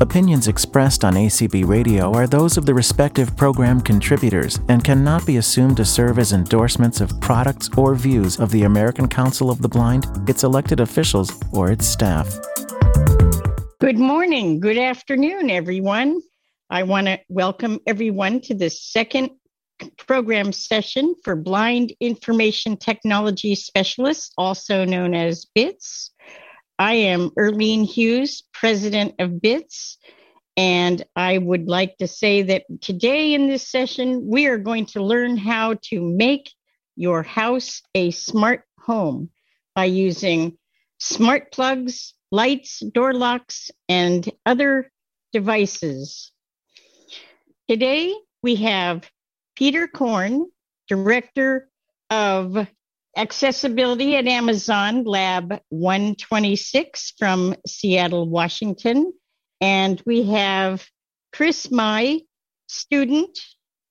Opinions expressed on ACB Radio are those of the respective program contributors and cannot be assumed to serve as endorsements of products or views of the American Council of the Blind, its elected officials, or its staff. Good morning, good afternoon, everyone. I want to welcome everyone to the second program session for Blind Information Technology Specialists, also known as BITS. I am Erlene Hughes, president of BITS, and I would like to say that today in this session, we are going to learn how to make your house a smart home by using smart plugs, lights, door locks, and other devices. Today, we have Peter Korn, Director of Accessibility at Amazon Lab 126 from Seattle, Washington. And we have Chris Mai, student,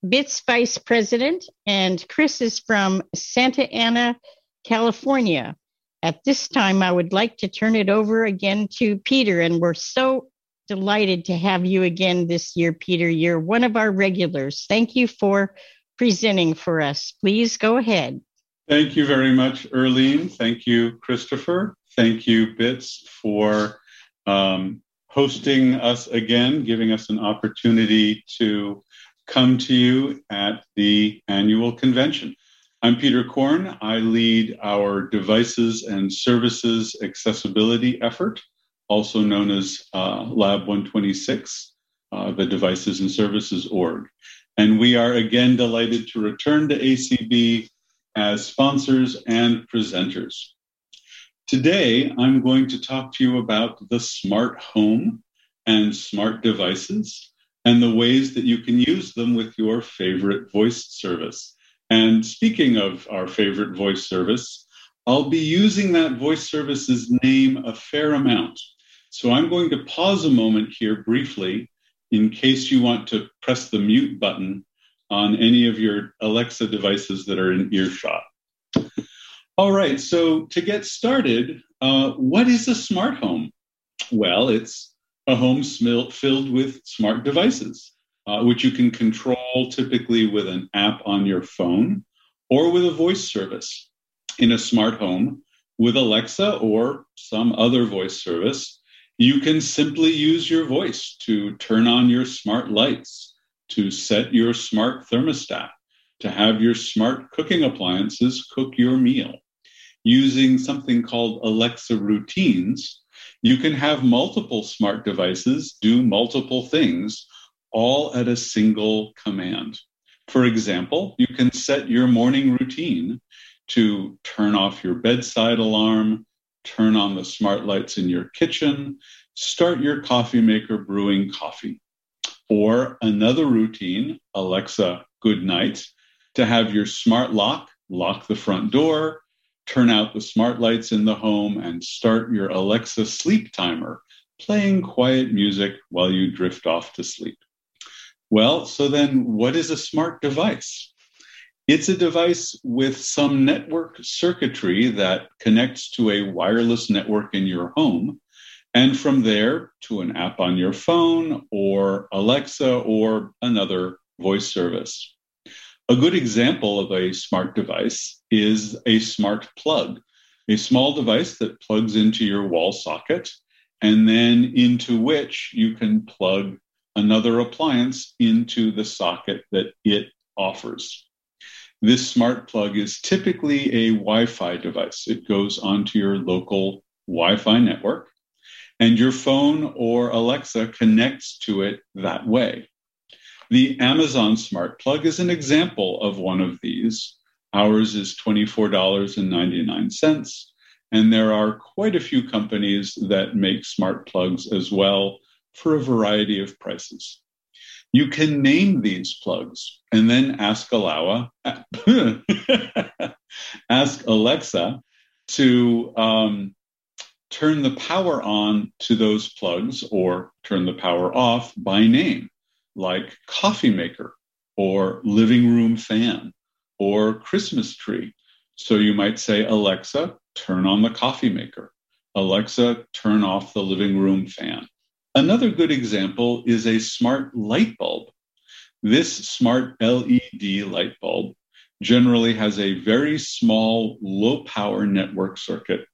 BITS Vice President, and Chris is from Santa Ana, California. At this time, I would like to turn it over again to Peter, and we're so delighted to have you again this year, Peter. You're one of our regulars. Thank you for presenting for us. Please go ahead. Thank you very much, Erlene. Thank you, Christopher. Thank you, BITS, for um, hosting us again, giving us an opportunity to come to you at the annual convention. I'm Peter Korn. I lead our devices and services accessibility effort, also known as uh, Lab 126, uh, the Devices and Services org. And we are again delighted to return to ACB as sponsors and presenters. Today, I'm going to talk to you about the smart home and smart devices and the ways that you can use them with your favorite voice service. And speaking of our favorite voice service, I'll be using that voice service's name a fair amount. So I'm going to pause a moment here briefly in case you want to press the mute button on any of your Alexa devices that are in earshot. All right, so to get started, uh, what is a smart home? Well, it's a home filled with smart devices, uh, which you can control typically with an app on your phone or with a voice service. In a smart home with Alexa or some other voice service, you can simply use your voice to turn on your smart lights to set your smart thermostat, to have your smart cooking appliances cook your meal. Using something called Alexa routines, you can have multiple smart devices do multiple things all at a single command. For example, you can set your morning routine to turn off your bedside alarm, turn on the smart lights in your kitchen, start your coffee maker brewing coffee. Or another routine, Alexa, good night, to have your smart lock lock the front door, turn out the smart lights in the home, and start your Alexa sleep timer, playing quiet music while you drift off to sleep. Well, so then what is a smart device? It's a device with some network circuitry that connects to a wireless network in your home and from there to an app on your phone or Alexa or another voice service. A good example of a smart device is a smart plug, a small device that plugs into your wall socket and then into which you can plug another appliance into the socket that it offers. This smart plug is typically a Wi Fi device. It goes onto your local Wi Fi network and your phone or Alexa connects to it that way. The Amazon Smart Plug is an example of one of these. Ours is $24.99, and there are quite a few companies that make smart plugs as well for a variety of prices. You can name these plugs and then ask Alawa, ask Alexa to um, turn the power on to those plugs or turn the power off by name, like coffee maker or living room fan or Christmas tree. So you might say, Alexa, turn on the coffee maker. Alexa, turn off the living room fan. Another good example is a smart light bulb. This smart LED light bulb generally has a very small low power network circuit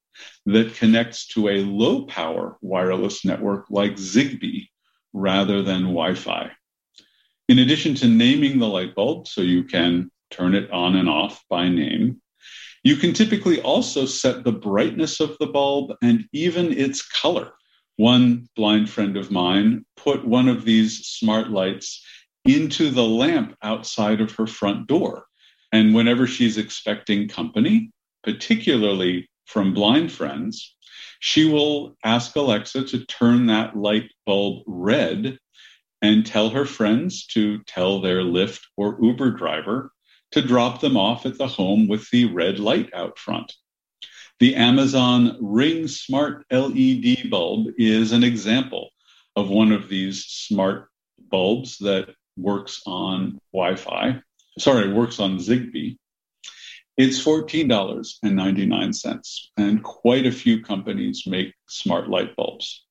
that connects to a low power wireless network like Zigbee rather than Wi Fi. In addition to naming the light bulb so you can turn it on and off by name, you can typically also set the brightness of the bulb and even its color. One blind friend of mine put one of these smart lights into the lamp outside of her front door. And whenever she's expecting company, particularly from blind friends, she will ask Alexa to turn that light bulb red and tell her friends to tell their Lyft or Uber driver to drop them off at the home with the red light out front. The Amazon Ring Smart LED bulb is an example of one of these smart bulbs that works on Wi Fi. Sorry, works on Zigbee. It's $14.99, and quite a few companies make smart light bulbs.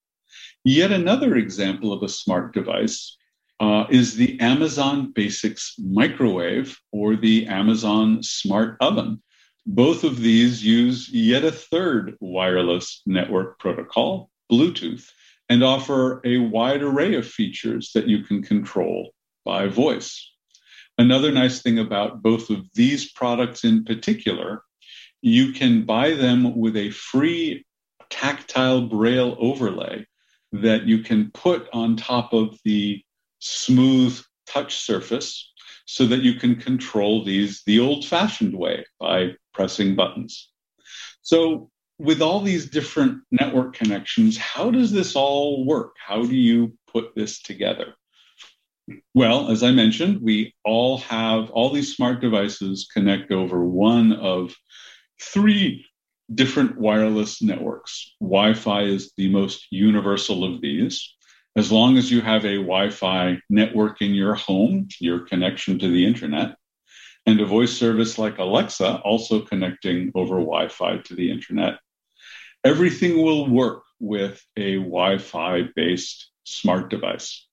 Yet another example of a smart device uh, is the Amazon Basics microwave or the Amazon Smart Oven. Both of these use yet a third wireless network protocol, Bluetooth, and offer a wide array of features that you can control by voice. Another nice thing about both of these products in particular, you can buy them with a free tactile braille overlay that you can put on top of the smooth touch surface so that you can control these the old fashioned way by pressing buttons. So, with all these different network connections, how does this all work? How do you put this together? Well, as I mentioned, we all have all these smart devices connect over one of three different wireless networks. Wi Fi is the most universal of these. As long as you have a Wi Fi network in your home, your connection to the internet, and a voice service like Alexa also connecting over Wi Fi to the internet, everything will work with a Wi Fi based smart device.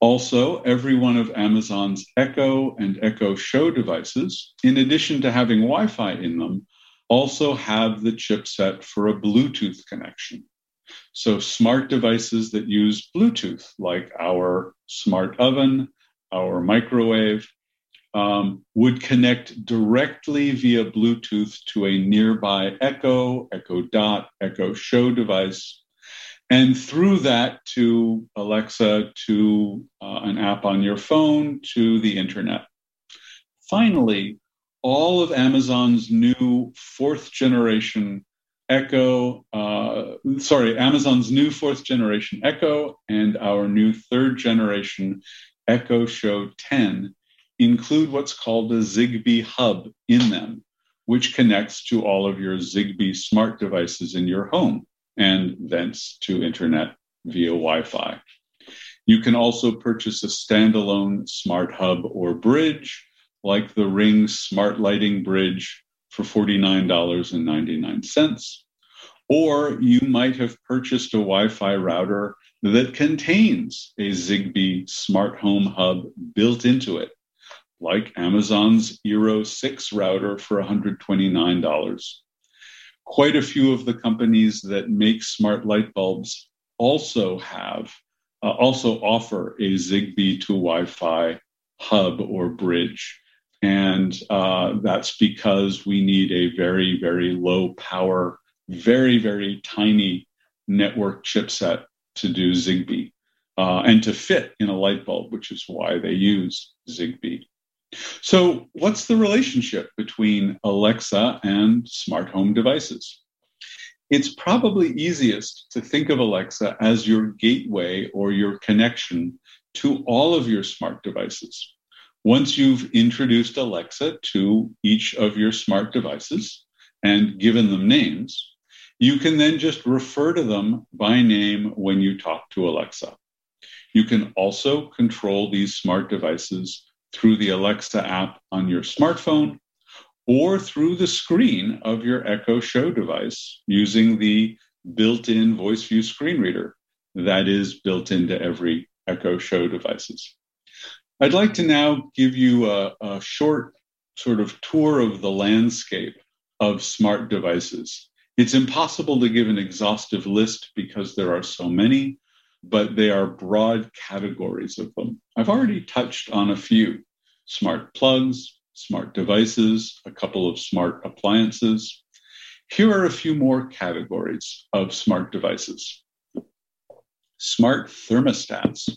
Also, every one of Amazon's Echo and Echo Show devices, in addition to having Wi Fi in them, also have the chipset for a Bluetooth connection. So, smart devices that use Bluetooth, like our smart oven, our microwave, um, would connect directly via Bluetooth to a nearby Echo, Echo Dot, Echo Show device, and through that to Alexa, to uh, an app on your phone, to the internet. Finally, all of Amazon's new fourth generation Echo, uh, sorry, Amazon's new fourth generation Echo and our new third generation Echo Show 10 include what's called a Zigbee hub in them, which connects to all of your Zigbee smart devices in your home and thence to internet via Wi Fi. You can also purchase a standalone smart hub or bridge, like the Ring Smart Lighting Bridge for $49.99. Or you might have purchased a Wi Fi router that contains a Zigbee smart home hub built into it, like Amazon's Eero 6 router for $129 quite a few of the companies that make smart light bulbs also have uh, also offer a zigbee to wi-fi hub or bridge. And uh, that's because we need a very very low power very very tiny network chipset to do zigbee uh, and to fit in a light bulb which is why they use zigbee so, what's the relationship between Alexa and smart home devices? It's probably easiest to think of Alexa as your gateway or your connection to all of your smart devices. Once you've introduced Alexa to each of your smart devices and given them names, you can then just refer to them by name when you talk to Alexa. You can also control these smart devices through the Alexa app on your smartphone or through the screen of your Echo Show device using the built in VoiceView screen reader that is built into every Echo Show devices. I'd like to now give you a, a short sort of tour of the landscape of smart devices. It's impossible to give an exhaustive list because there are so many, but they are broad categories of them. I've already touched on a few smart plugs, smart devices, a couple of smart appliances. Here are a few more categories of smart devices. Smart thermostats.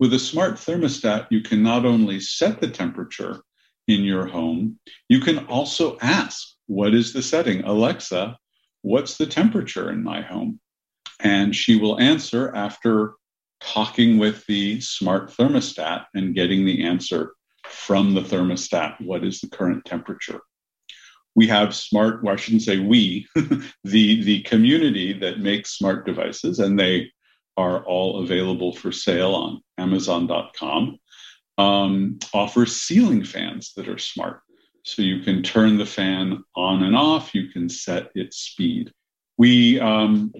With a smart thermostat, you can not only set the temperature in your home, you can also ask, What is the setting? Alexa, what's the temperature in my home? And she will answer after talking with the smart thermostat and getting the answer from the thermostat what is the current temperature? We have smart well i shouldn't say we the the community that makes smart devices and they are all available for sale on amazon.com um, offers ceiling fans that are smart. So you can turn the fan on and off you can set its speed. We um,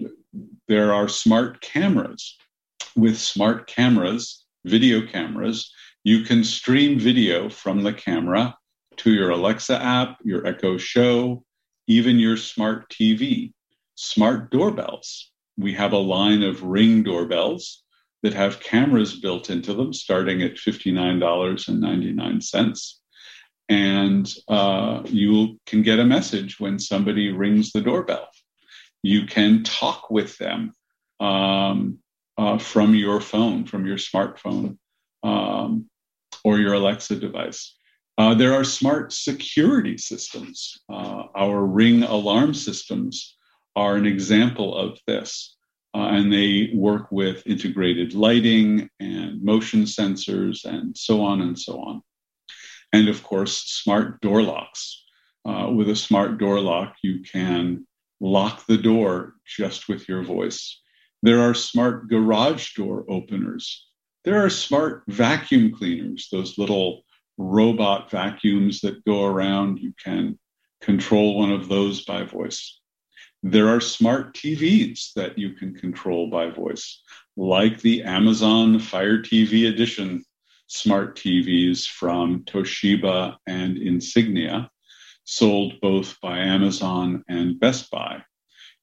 there are smart cameras. With smart cameras video cameras you can stream video from the camera to your Alexa app, your Echo Show, even your smart TV. Smart doorbells. We have a line of ring doorbells that have cameras built into them starting at $59.99. And uh, you can get a message when somebody rings the doorbell. You can talk with them um, uh, from your phone, from your smartphone. Um, or your Alexa device. Uh, there are smart security systems. Uh, our Ring alarm systems are an example of this. Uh, and they work with integrated lighting and motion sensors and so on and so on. And of course, smart door locks. Uh, with a smart door lock, you can lock the door just with your voice. There are smart garage door openers there are smart vacuum cleaners, those little robot vacuums that go around. You can control one of those by voice. There are smart TVs that you can control by voice, like the Amazon Fire TV Edition smart TVs from Toshiba and Insignia, sold both by Amazon and Best Buy.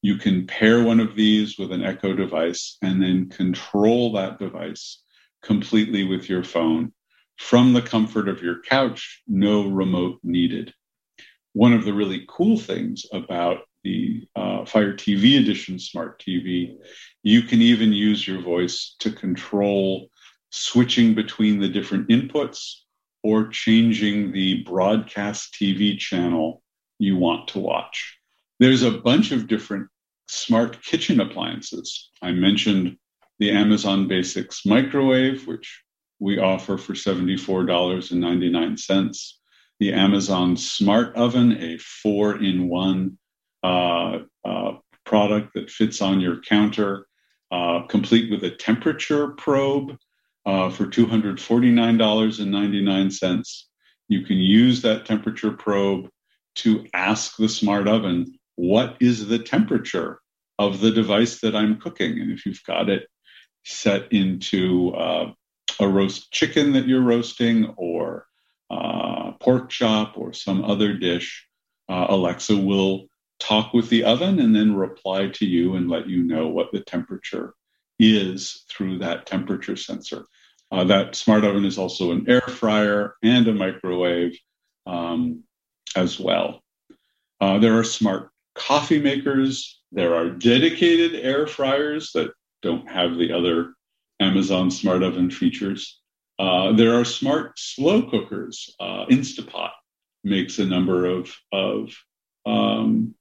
You can pair one of these with an Echo device and then control that device completely with your phone from the comfort of your couch, no remote needed. One of the really cool things about the uh, Fire TV Edition Smart TV, you can even use your voice to control switching between the different inputs or changing the broadcast TV channel you want to watch. There's a bunch of different smart kitchen appliances. I mentioned the Amazon Basics microwave, which we offer for $74.99. The Amazon Smart Oven, a four in one uh, uh, product that fits on your counter, uh, complete with a temperature probe uh, for $249.99. You can use that temperature probe to ask the smart oven, what is the temperature of the device that I'm cooking? And if you've got it set into uh, a roast chicken that you're roasting or uh, pork chop or some other dish, uh, Alexa will talk with the oven and then reply to you and let you know what the temperature is through that temperature sensor. Uh, that smart oven is also an air fryer and a microwave um, as well. Uh, there are smart coffee makers. There are dedicated air fryers that don't have the other Amazon Smart Oven features. Uh, there are smart slow cookers. Uh, Instapot makes a number of, of um,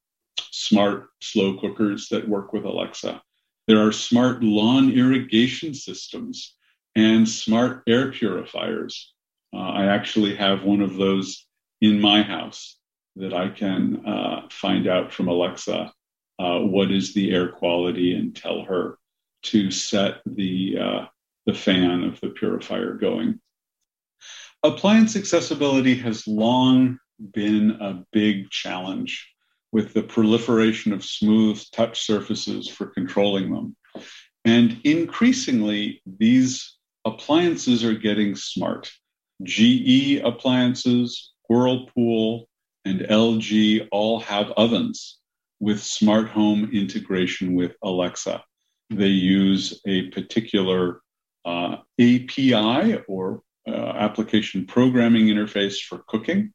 smart slow cookers that work with Alexa. There are smart lawn irrigation systems and smart air purifiers. Uh, I actually have one of those in my house that I can uh, find out from Alexa uh, what is the air quality and tell her to set the, uh, the fan of the purifier going. Appliance accessibility has long been a big challenge with the proliferation of smooth touch surfaces for controlling them. And increasingly, these appliances are getting smart. GE appliances, Whirlpool, and LG all have ovens with smart home integration with Alexa. They use a particular uh, API or uh, application programming interface for cooking.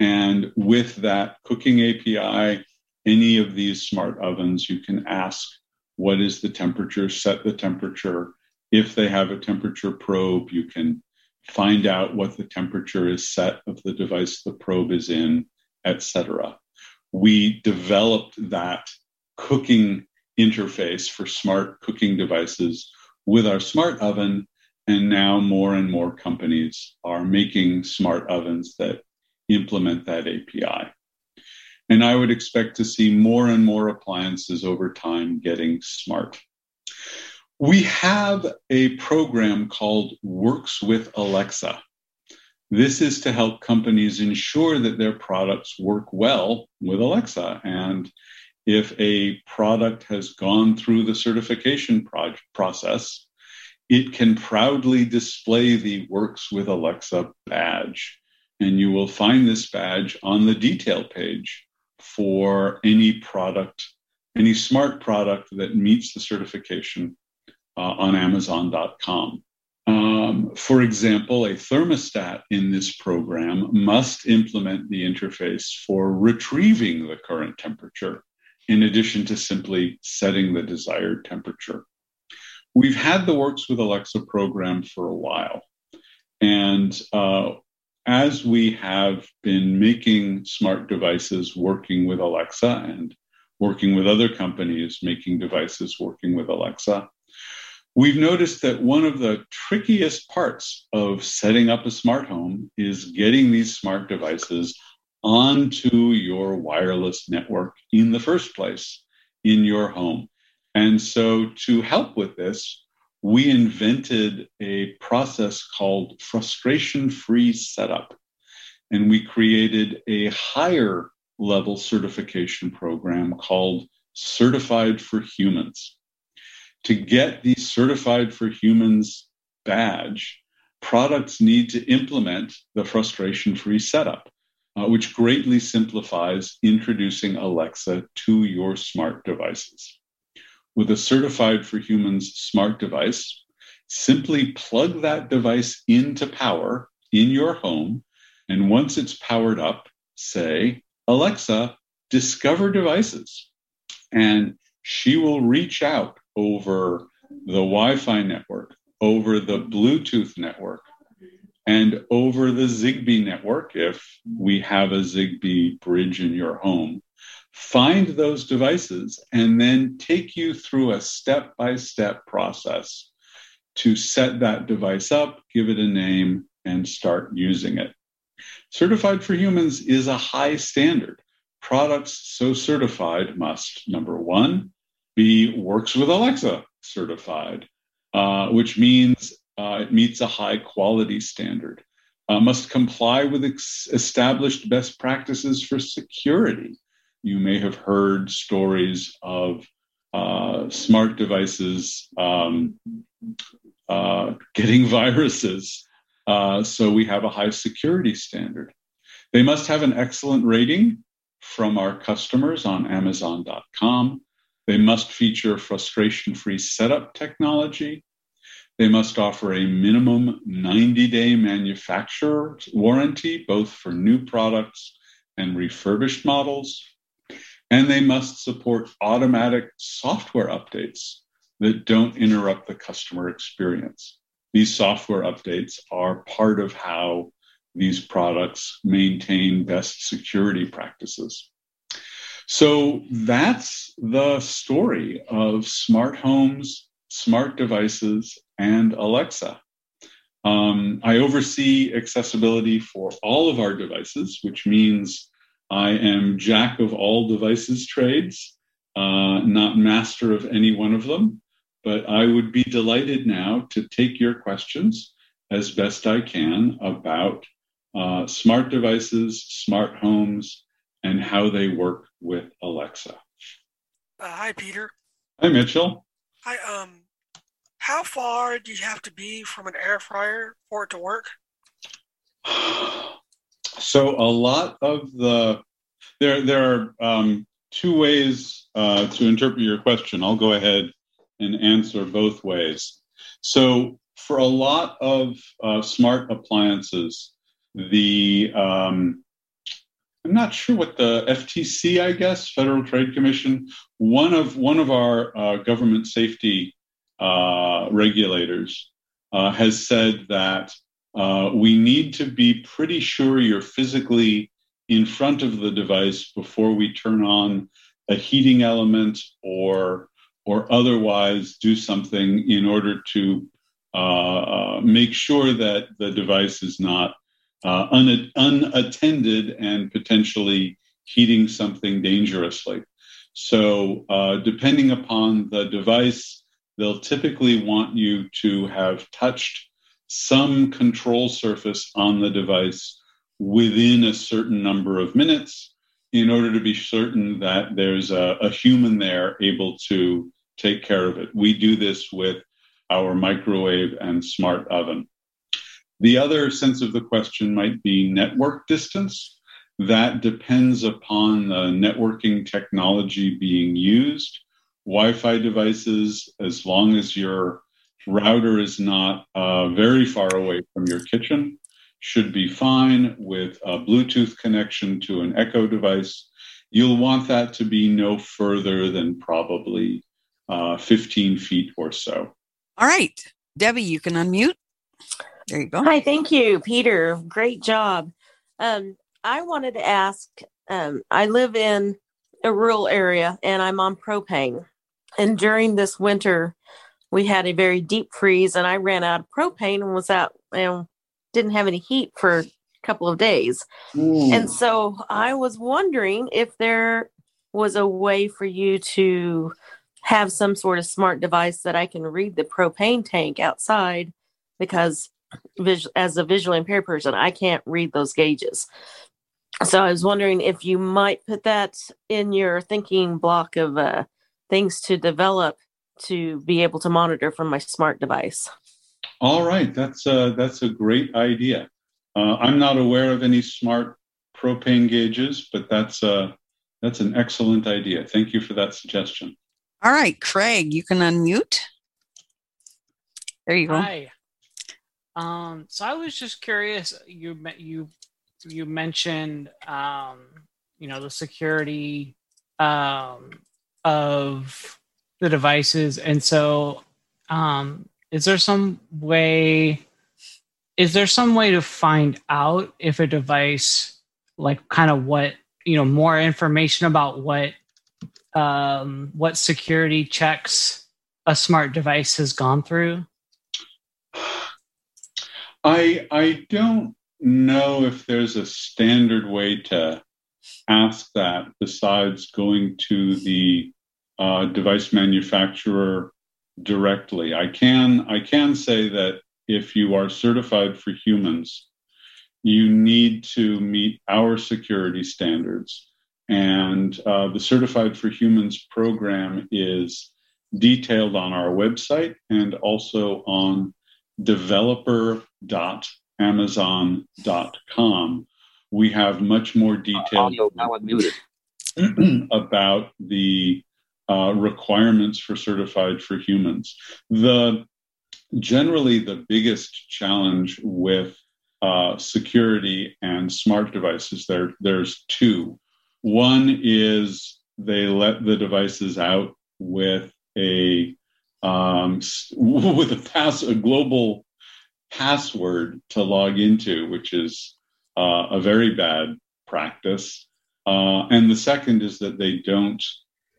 And with that cooking API, any of these smart ovens, you can ask what is the temperature, set the temperature. If they have a temperature probe, you can find out what the temperature is set of the device the probe is in, etc. We developed that cooking interface for smart cooking devices with our smart oven, and now more and more companies are making smart ovens that implement that API. And I would expect to see more and more appliances over time getting smart. We have a program called Works with Alexa. This is to help companies ensure that their products work well with Alexa. And if a product has gone through the certification pro- process, it can proudly display the Works with Alexa badge. And you will find this badge on the detail page for any product, any smart product that meets the certification uh, on Amazon.com. Um, for example, a thermostat in this program must implement the interface for retrieving the current temperature, in addition to simply setting the desired temperature. We've had the Works with Alexa program for a while. And uh, as we have been making smart devices working with Alexa and working with other companies making devices working with Alexa, We've noticed that one of the trickiest parts of setting up a smart home is getting these smart devices onto your wireless network in the first place in your home. And so, to help with this, we invented a process called frustration free setup. And we created a higher level certification program called Certified for Humans to get the certified for humans badge, products need to implement the frustration free setup, uh, which greatly simplifies introducing Alexa to your smart devices. With a certified for humans smart device, simply plug that device into power in your home. And once it's powered up, say, Alexa, discover devices. And she will reach out over the Wi Fi network, over the Bluetooth network, and over the Zigbee network, if we have a Zigbee bridge in your home. Find those devices and then take you through a step by step process to set that device up, give it a name, and start using it. Certified for Humans is a high standard. Products so certified must, number one, be works with Alexa certified, uh, which means uh, it meets a high quality standard. Uh, must comply with ex- established best practices for security. You may have heard stories of uh, smart devices um, uh, getting viruses. Uh, so we have a high security standard. They must have an excellent rating from our customers on Amazon.com. They must feature frustration free setup technology. They must offer a minimum 90 day manufacturer warranty, both for new products and refurbished models. And they must support automatic software updates that don't interrupt the customer experience. These software updates are part of how these products maintain best security practices. So that's the story of smart homes, smart devices, and Alexa. Um, I oversee accessibility for all of our devices, which means I am jack of all devices trades, uh, not master of any one of them. But I would be delighted now to take your questions as best I can about uh, smart devices, smart homes, and how they work with Alexa. Uh, hi, Peter. Hi, Mitchell. Um, how far do you have to be from an air fryer for it to work? So a lot of the there there are um, two ways uh, to interpret your question. I'll go ahead and answer both ways. So for a lot of uh, smart appliances, the um, I'm not sure what the FTC, I guess, Federal Trade Commission, one of one of our uh, government safety uh, regulators uh, has said that uh, we need to be pretty sure you're physically in front of the device before we turn on a heating element or or otherwise do something in order to uh, make sure that the device is not uh, un- unattended and potentially heating something dangerously. So, uh, depending upon the device, they'll typically want you to have touched some control surface on the device within a certain number of minutes in order to be certain that there's a, a human there able to take care of it. We do this with our microwave and smart oven. The other sense of the question might be network distance. That depends upon the networking technology being used. Wi Fi devices, as long as your router is not uh, very far away from your kitchen, should be fine with a Bluetooth connection to an Echo device. You'll want that to be no further than probably uh, 15 feet or so. All right. Debbie, you can unmute. There you go. Hi, thank you, Peter. Great job. Um, I wanted to ask um, I live in a rural area and I'm on propane. And during this winter, we had a very deep freeze and I ran out of propane and was out and didn't have any heat for a couple of days. Ooh. And so I was wondering if there was a way for you to have some sort of smart device that I can read the propane tank outside because as a visually impaired person, I can't read those gauges. So I was wondering if you might put that in your thinking block of uh, things to develop to be able to monitor from my smart device. All right, that's a, that's a great idea. Uh, I'm not aware of any smart propane gauges, but that's a, uh, that's an excellent idea. Thank you for that suggestion. All right, Craig, you can unmute. There you go. Hi. Um, so I was just curious. You you you mentioned um, you know the security um, of the devices, and so um, is there some way? Is there some way to find out if a device, like kind of what you know, more information about what um, what security checks a smart device has gone through? I I don't know if there's a standard way to ask that besides going to the uh, device manufacturer directly. I can I can say that if you are certified for humans, you need to meet our security standards. And uh, the Certified for Humans program is detailed on our website and also on developer.amazon.com, we have much more detail about the uh, requirements for certified for humans. The generally the biggest challenge with uh, security and smart devices there there's two. One is they let the devices out with a um, with a pass a global password to log into, which is uh, a very bad practice. Uh, and the second is that they don't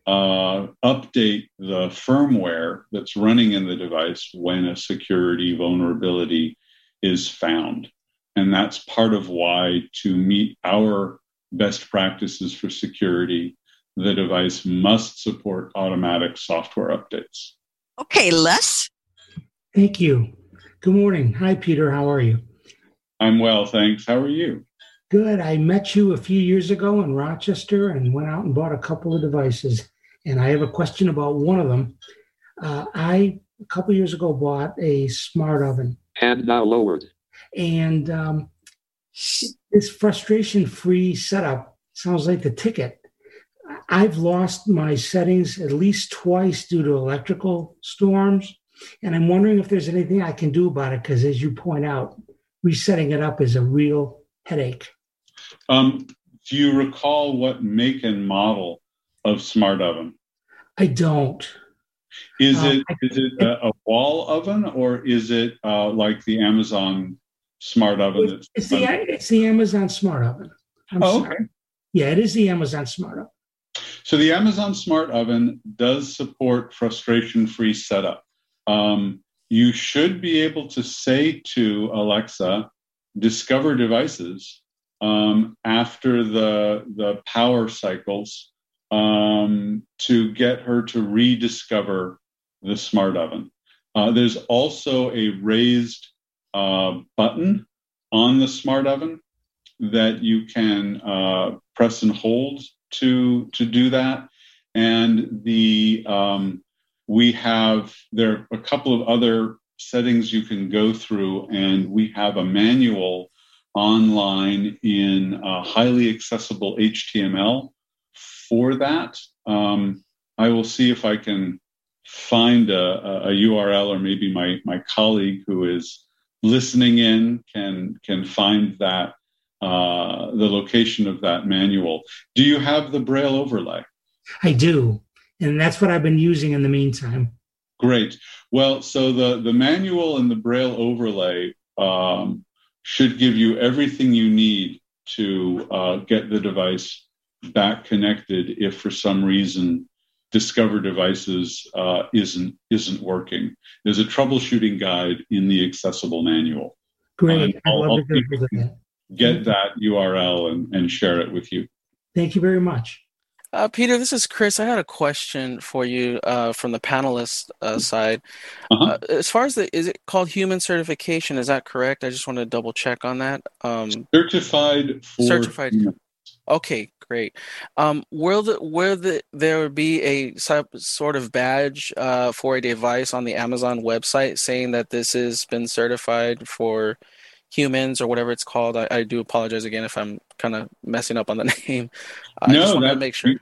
uh, update the firmware that's running in the device when a security vulnerability is found. And that's part of why, to meet our best practices for security, the device must support automatic software updates. Okay, Les. Thank you. Good morning. Hi, Peter. How are you? I'm well, thanks. How are you? Good. I met you a few years ago in Rochester and went out and bought a couple of devices. And I have a question about one of them. Uh, I, a couple years ago, bought a smart oven. And now lowered. And um, this frustration free setup sounds like the ticket. I've lost my settings at least twice due to electrical storms. And I'm wondering if there's anything I can do about it, because as you point out, resetting it up is a real headache. Um, do you recall what make and model of smart oven? I don't. Is uh, it is it a, a, wall oven or is it uh, like the Amazon smart oven? It's, the it's the Amazon smart oven. I'm oh, sorry. Okay. Yeah, it is the Amazon smart oven. So the Amazon smart oven does support frustration-free setup. Um, you should be able to say to Alexa, "Discover devices," um, after the the power cycles um, to get her to rediscover the smart oven. Uh, there's also a raised uh, button on the smart oven that you can uh, press and hold to to do that. And the um, we have there are a couple of other settings you can go through, and we have a manual online in uh, highly accessible HTML for that. Um, I will see if I can find a, a, URL or maybe my, my colleague who is listening in can can find that uh, the location of that manual. Do you have the Braille overlay? I do, and that's what I've been using in the meantime. Great. Well, so the the manual and the Braille overlay um, should give you everything you need to uh, get the device back connected if for some reason discover devices uh, isn't isn't working there's a troubleshooting guide in the accessible manual great I'll, I'll get that url and, and share it with you thank you very much uh, Peter, this is Chris. I had a question for you uh, from the panelist uh, side. Uh-huh. Uh, as far as the, is it called human certification? Is that correct? I just want to double check on that. Um, certified for certified. Okay, great. Um, will the will the there be a sort of badge uh, for a device on the Amazon website saying that this has been certified for humans or whatever it's called? I, I do apologize again if I'm kind of messing up on the name. I no, just want to make sure.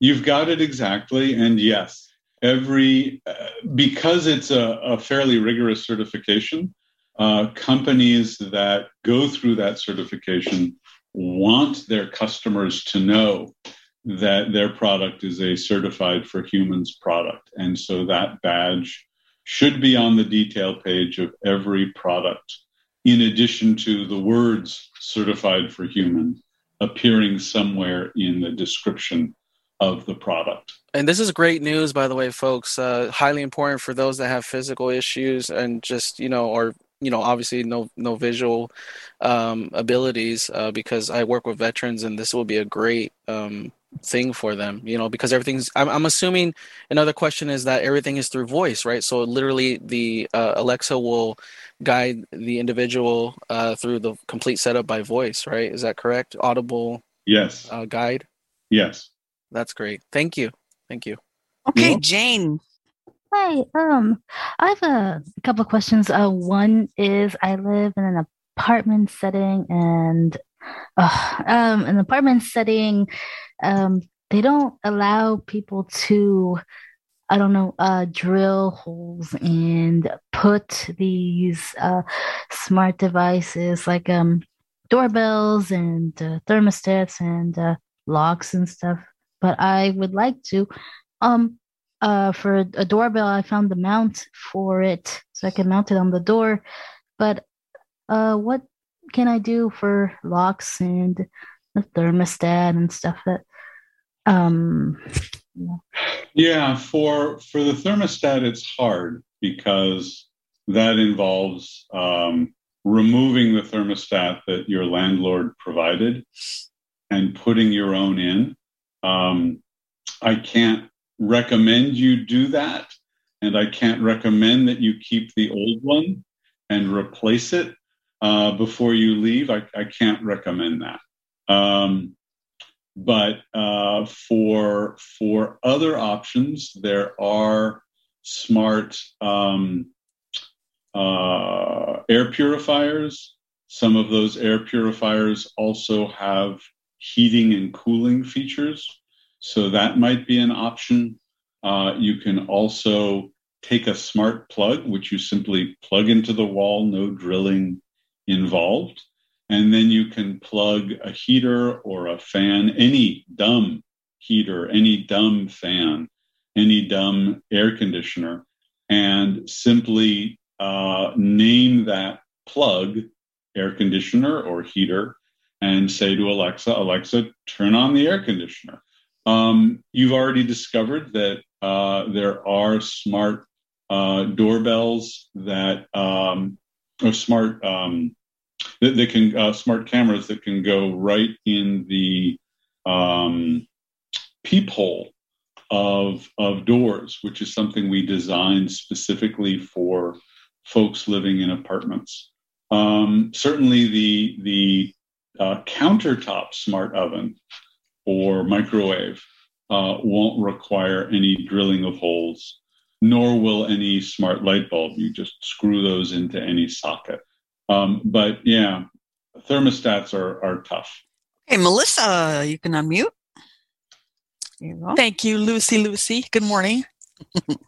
You've got it exactly, and yes, every uh, because it's a, a, fairly rigorous certification. Uh, companies that go through that certification want their customers to know that their product is a certified for humans product. And so that badge should be on the detail page of every product, in addition to the words certified for human appearing somewhere in the description of the product. And this is great news, by the way, folks. Uh, highly important for those that have physical issues and just, you know, or you know obviously no no visual um, abilities uh, because I work with veterans and this will be a great um, thing for them you know because everything's I'm, I'm, assuming another question is that everything is through voice right? So literally the uh, Alexa will guide the individual uh, through the complete setup by voice right? Is that correct? Audible yes. uh, guide? Yes. That's great. Thank you. Thank you. Okay Jane. Hi. Um, I have a couple of questions. Uh, one is I live in an apartment setting, and uh, um, an apartment setting, um, they don't allow people to, I don't know, uh, drill holes and put these uh, smart devices like um doorbells and uh, thermostats and uh, locks and stuff. But I would like to. Um, uh, for a doorbell, I found the mount for it, so I can mount it on the door. But uh, what can I do for locks and the thermostat and stuff that? Um, yeah. for for the thermostat, it's hard because that involves um, removing the thermostat that your landlord provided and putting your own in. Um, I can't recommend you do that. And I can't recommend that you keep the old one and replace it uh, before you leave. I, I can't recommend that. Um, but uh, for for other options, there are smart um, uh, air purifiers. Some of those air purifiers also have heating and cooling features, so that might be an option. Uh, you can also take a smart plug, which you simply plug into the wall, no drilling involved. And then you can plug a heater or a fan, any dumb heater, any dumb fan, any dumb air conditioner, and simply uh, name that plug air conditioner or heater and say to Alexa, Alexa, turn on the air conditioner. Um, you've already discovered that uh, there are smart uh, doorbells that um, or smart um, that can uh, smart cameras that can go right in the um, peephole of of doors, which is something we designed specifically for folks living in apartments. Um, certainly, the the uh, countertop smart oven or microwave uh, won't require any drilling of holes, nor will any smart light bulb. You just screw those into any socket. Um, but yeah, thermostats are, are tough. Hey, Melissa, you can unmute. You Thank you, Lucy. Lucy, good morning.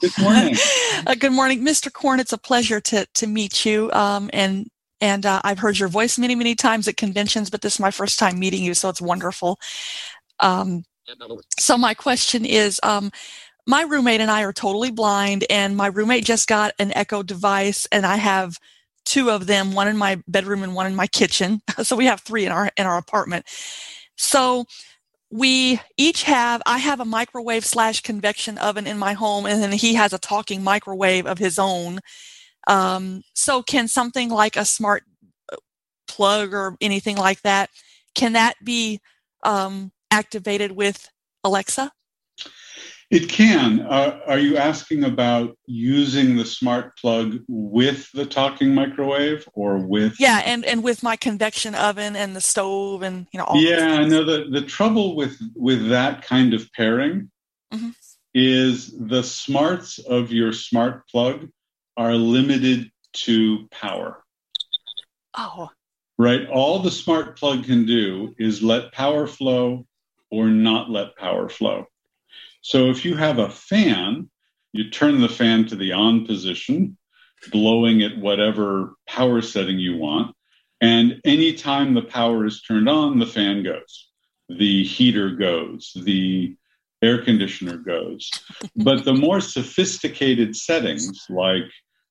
Good morning. uh, good morning, Mr. Korn. It's a pleasure to to meet you. Um, and and uh, I've heard your voice many many times at conventions, but this is my first time meeting you, so it's wonderful. Um, so my question is, um, my roommate and I are totally blind, and my roommate just got an Echo device, and I have two of them, one in my bedroom and one in my kitchen. So we have three in our in our apartment. So we each have I have a microwave slash convection oven in my home, and then he has a talking microwave of his own. Um, so can something like a smart uh, plug or anything like that can that be um, activated with Alexa? It can. Uh, are you asking about using the smart plug with the talking microwave or with? Yeah, and, and with my convection oven and the stove and you know. All. Yeah, I know the the trouble with with that kind of pairing mm-hmm. is the smarts of your smart plug are limited to power. Oh. Right. All the smart plug can do is let power flow or not let power flow. So if you have a fan, you turn the fan to the on position, blowing at whatever power setting you want. And anytime the power is turned on, the fan goes, the heater goes, the air conditioner goes. but the more sophisticated settings, like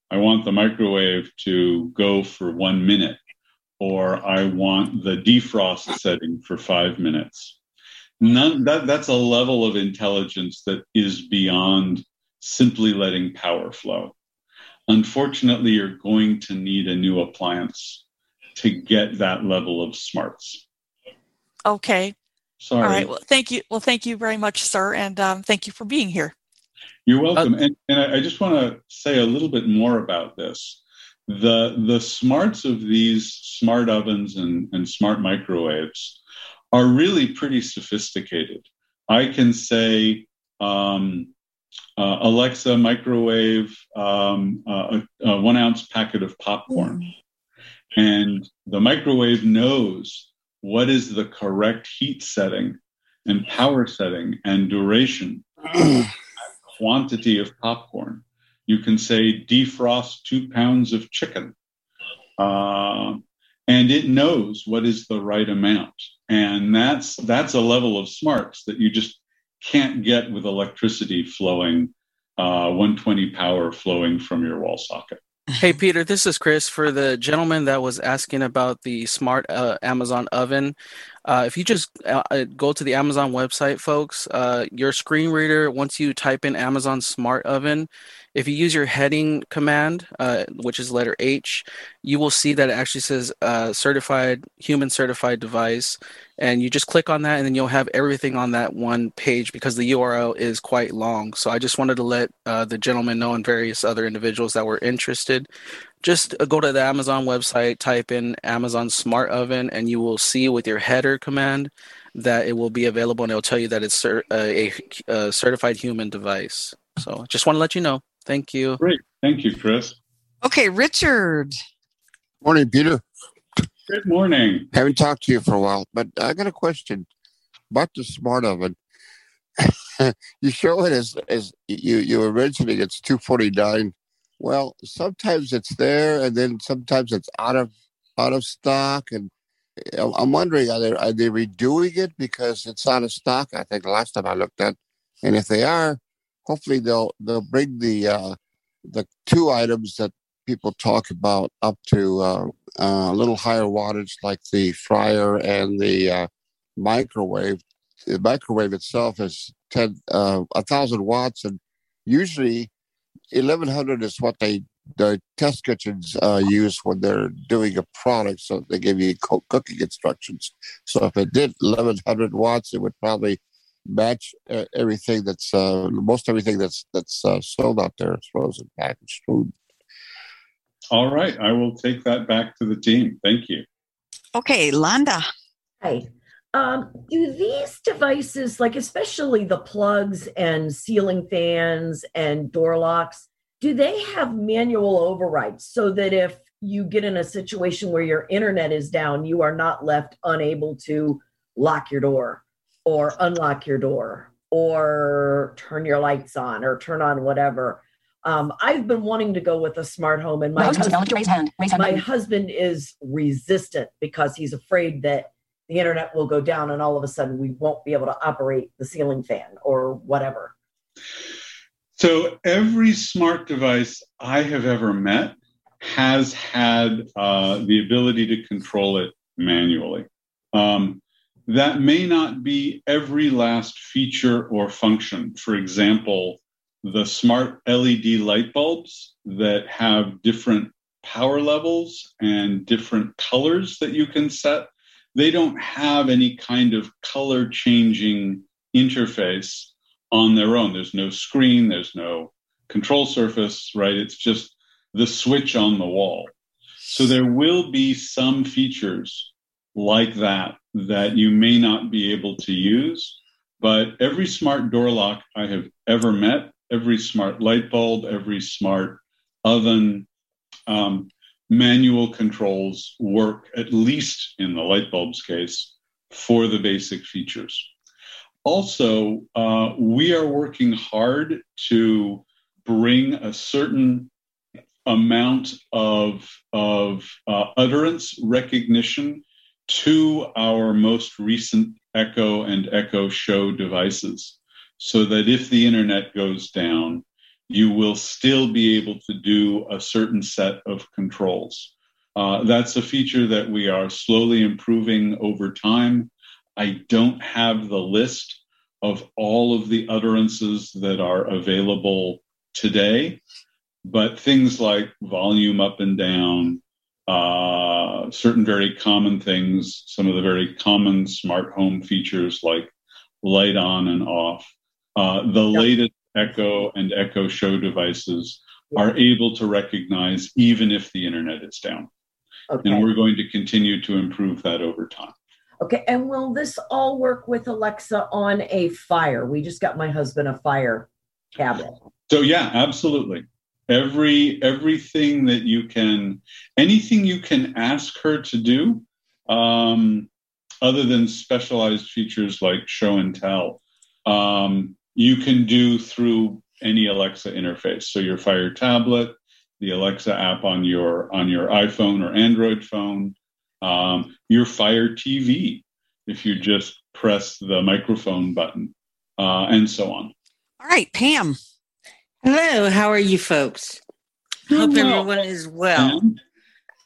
I want the microwave to go for one minute, or I want the defrost setting for five minutes, None, that, that's a level of intelligence that is beyond simply letting power flow. Unfortunately, you're going to need a new appliance to get that level of smarts. Okay. Sorry. All right. Well, thank you. Well, thank you very much, sir, and um, thank you for being here. You're welcome. Uh, and, and I, I just want to say a little bit more about this. The the smarts of these smart ovens and, and smart microwaves are really pretty sophisticated. I can say, um, uh, Alexa, microwave um, uh, a, a, one ounce packet of popcorn. And the microwave knows what is the correct heat setting and power setting and duration, quantity of popcorn. You can say defrost two pounds of chicken. Uh, and it knows what is the right amount. And that's that's a level of smarts that you just can't get with electricity flowing uh, 120 power flowing from your wall socket. Hey peter this is chris. For the gentleman that was asking about the smart uh, amazon oven uh, if you just uh, uh, go to the amazon website folks uh, your screen reader once you type in amazon smart oven if you use your heading command, uh, which is letter H, you will see that it actually says uh, certified, human certified device. And you just click on that, and then you'll have everything on that one page because the URL is quite long. So I just wanted to let uh, the gentleman know and various other individuals that were interested. Just uh, go to the Amazon website, type in Amazon Smart Oven, and you will see with your header command that it will be available, and it'll tell you that it's uh, a, a certified human device. So just want to let you know. Thank you. Great. Thank you, Chris. Okay, Richard. Morning, Peter. Good morning. Haven't talked to you for a while, but I got a question about the smart oven. you show it as as you you were mentioning it's 249. Well, sometimes it's there, and then sometimes it's out of out of stock. And I'm wondering, are they are they redoing it because it's out of stock? I think the last time I looked at, and if they are, hopefully they'll they'll bring the uh, the two items that people talk about up to uh, uh, a little higher wattage, like the fryer and the uh, microwave. The microwave itself is ten uh, a thousand watts, and usually eleven hundred is what they the test kitchens uh, use when they're doing a product. So they give you cooking instructions. So if it did eleven hundred watts, it would probably match uh, everything that's uh, most everything that's that's uh, sold out there as frozen packaged food. All right, I will take that back to the team. Thank you. Okay, Londa. Hi. Um, do these devices, like especially the plugs and ceiling fans and door locks, do they have manual overrides so that if you get in a situation where your internet is down, you are not left unable to lock your door? Or unlock your door or turn your lights on or turn on whatever. Um, I've been wanting to go with a smart home, and my, husband, raise hand. Raise hand. my husband is resistant because he's afraid that the internet will go down and all of a sudden we won't be able to operate the ceiling fan or whatever. So every smart device I have ever met has had uh, the ability to control it manually. Um, that may not be every last feature or function. For example, the smart LED light bulbs that have different power levels and different colors that you can set, they don't have any kind of color changing interface on their own. There's no screen, there's no control surface, right? It's just the switch on the wall. So there will be some features like that that you may not be able to use. But every smart door lock I have ever met, every smart light bulb, every smart oven, um, manual controls work, at least in the light bulb's case, for the basic features. Also, uh, we are working hard to bring a certain amount of, of uh, utterance recognition to our most recent Echo and Echo Show devices so that if the internet goes down, you will still be able to do a certain set of controls. Uh, that's a feature that we are slowly improving over time. I don't have the list of all of the utterances that are available today, but things like volume up and down, uh, certain very common things, some of the very common smart home features like light on and off. Uh, the yep. latest Echo and Echo Show devices are able to recognize even if the internet is down. Okay. And we're going to continue to improve that over time. Okay, and will this all work with Alexa on a fire? We just got my husband a fire tablet. So yeah, absolutely every everything that you can anything you can ask her to do um, other than specialized features like show and tell um, you can do through any alexa interface. So your fire tablet the alexa app on your on your iphone or android phone um, your fire tv if you just press the microphone button uh, and so on. All right pam Hello, how are you folks? Hope well. everyone is well. Um,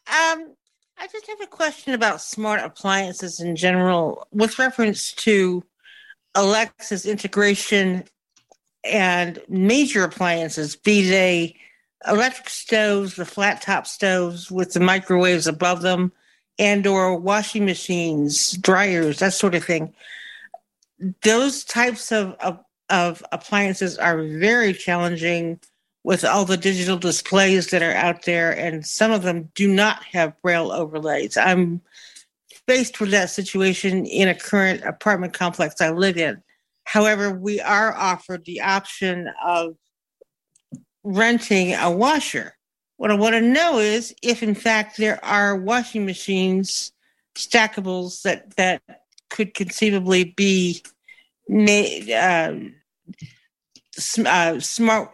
I just have a question about smart appliances in general with reference to Alexa's integration and major appliances, be they electric stoves, the flat top stoves with the microwaves above them, and or washing machines, dryers, that sort of thing. Those types of, of, of appliances are very challenging with all the digital displays that are out there, and some of them do not have braille overlays. I'm faced with that situation in a current apartment complex I live in. However, we are offered the option of renting a washer. What I want to know is if, in fact, there are washing machines, stackables that that could conceivably be made uh, uh, smart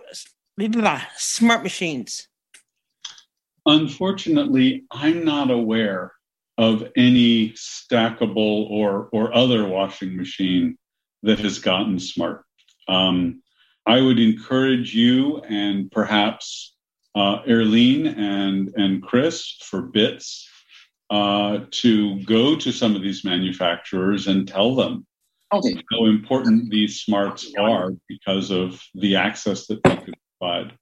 smart machines. Unfortunately, I'm not aware of any stackable or or other washing machine that has gotten smart. Um, I would encourage you and perhaps uh, Erlene and, and Chris for BITS uh, to go to some of these manufacturers and tell them okay. how important these smarts are because of the access that they could provide.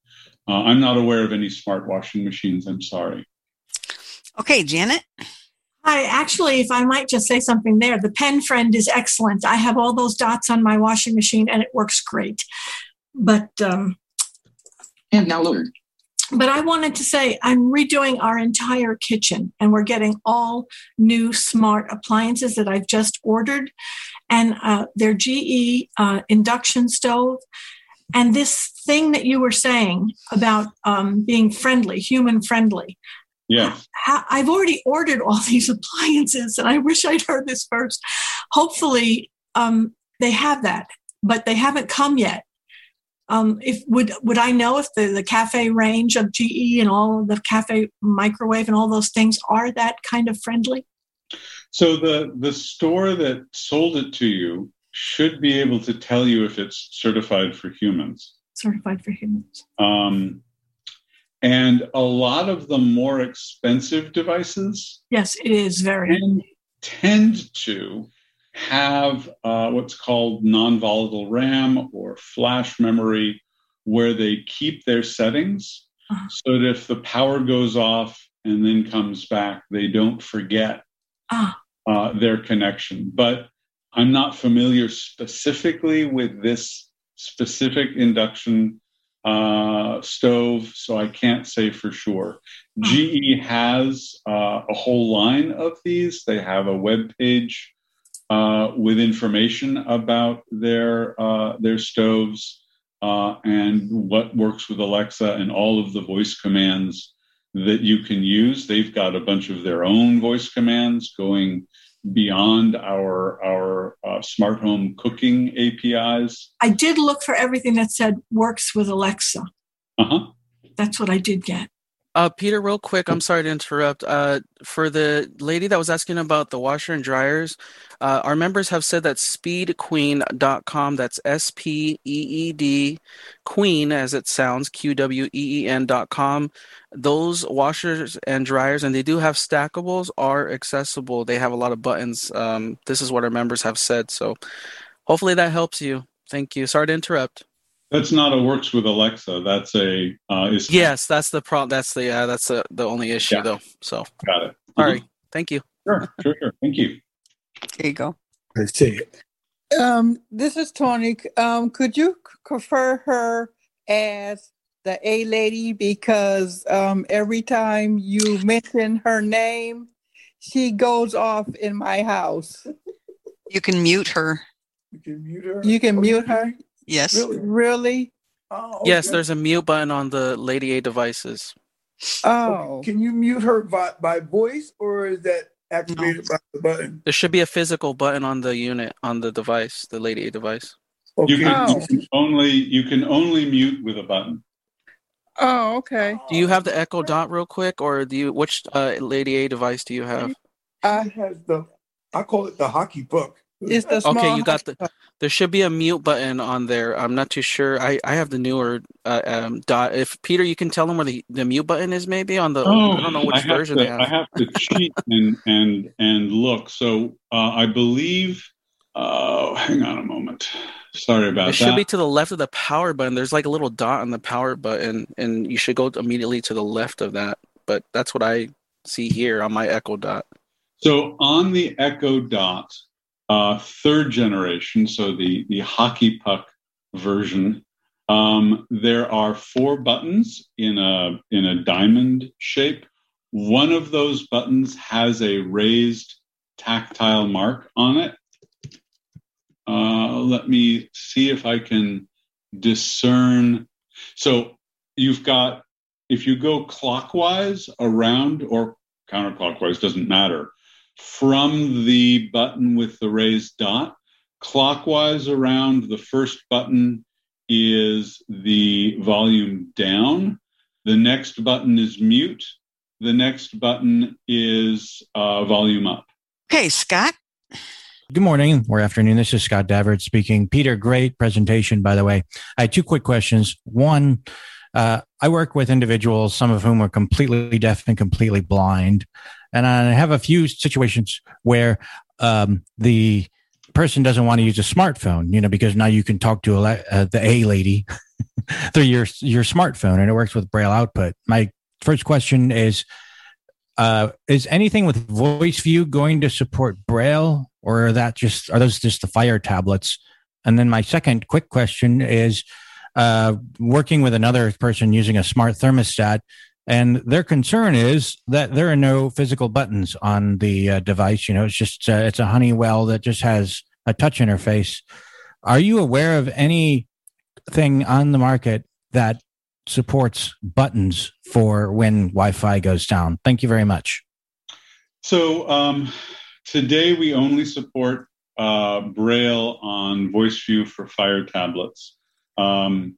Uh, I'm not aware of any smart washing machines. I'm sorry. Okay, Janet. Hi, actually, if I might just say something there, the PenFriend is excellent. I have all those dots on my washing machine and it works great. But um, and now lowered. But I wanted to say I'm redoing our entire kitchen, and we're getting all new smart appliances that I've just ordered, and uh, they're GE uh, induction stove. And this thing that you were saying about um, being friendly, human friendly. Yeah. I've already ordered all these appliances, and I wish I'd heard this first. Hopefully, um, they have that, but they haven't come yet um, if would would I know if the, the cafe range of GE and all of the cafe microwave and all those things are that kind of friendly? So the the store that sold it to you should be able to tell you if it's certified for humans. Certified for humans. Um, and a lot of the more expensive devices. Yes, it is very. Tend, tend to have uh, what's called non volatile RAM or flash memory, where they keep their settings uh-huh. so that if the power goes off and then comes back, they don't forget uh-huh. uh, their connection. But I'm not familiar specifically with this specific induction uh, stove, so I can't say for sure. GE has uh, a whole line of these. They have a web page uh, with information about their uh, their stoves uh, and what works with Alexa and all of the voice commands that you can use. They've got a bunch of their own voice commands going beyond our our uh, smart home cooking APIs. I did look for everything that said works with Alexa. Uh huh. That's what I did get. Uh, Peter, real quick, I'm sorry to interrupt. Uh, for the lady that was asking about the washer and dryers, uh, our members have said that speedqueen.com, that's S P E E D, queen as it sounds, Q W E E N.com, those washers and dryers, and they do have stackables, are accessible. They have a lot of buttons. Um, this is what our members have said. So hopefully that helps you. Thank you. Sorry to interrupt. That's not a works with Alexa. That's a uh, is yes. That's the problem. That's the uh, that's the, the only issue yeah. though. So got it. All mm-hmm. right. Thank you. Sure, sure, sure. Thank you. There you go. I see it. Um, this is Tony. Um, could you prefer her as the A lady because um, every time you mention her name, she goes off in my house. You can mute her. You can mute her. You can mute her. Yes. Really? really? Oh, okay. Yes, there's a mute button on the Lady A devices. Oh. Can you mute her by, by voice or is that activated no. by the button? There should be a physical button on the unit on the device, the Lady A device. Okay. You, can, oh. you can only you can only mute with a button. Oh, okay. Do you have the Echo Dot real quick, or do you which uh, Lady A device do you have? I have the I call it the hockey book. It's the small okay. You got the. There should be a mute button on there. I'm not too sure. I, I have the newer uh, um, dot. If Peter, you can tell them where the, the mute button is, maybe on the. Oh, I don't know which version to, they have. I have to cheat and and and look. So uh, I believe Oh, hang on a moment. Sorry about It that. should be to the left of the power button. There's like a little dot on the power button, and you should go immediately to the left of that. But that's what I see here on my Echo Dot. So on the Echo Dot, uh, third generation, so the the hockey puck version, um, there are four buttons in a in a diamond shape. One of those buttons has a raised tactile mark on it. Uh, let me see if I can discern. So you've got if you go clockwise around or counterclockwise doesn't matter from the button with the raised dot clockwise around the first button is the volume down the next button is mute the next button is uh, volume up Okay, Scott. Good morning or afternoon. This is Scott Davert speaking. Peter, great presentation, by the way. I had two quick questions. One, uh, I work with individuals, some of whom are completely deaf and completely blind. And I have a few situations where um, the person doesn't want to use a smartphone, you know, because now you can talk to a, uh, the A lady through your your smartphone, and it works with Braille output. My first question is: uh, Is anything with VoiceView going to support Braille, or are that just are those just the Fire tablets? And then my second quick question is: uh, Working with another person using a smart thermostat. And their concern is that there are no physical buttons on the uh, device. You know, it's just uh, it's a Honeywell that just has a touch interface. Are you aware of anything on the market that supports buttons for when Wi-Fi goes down? Thank you very much. So um, today we only support uh, Braille on VoiceView for Fire tablets. Um,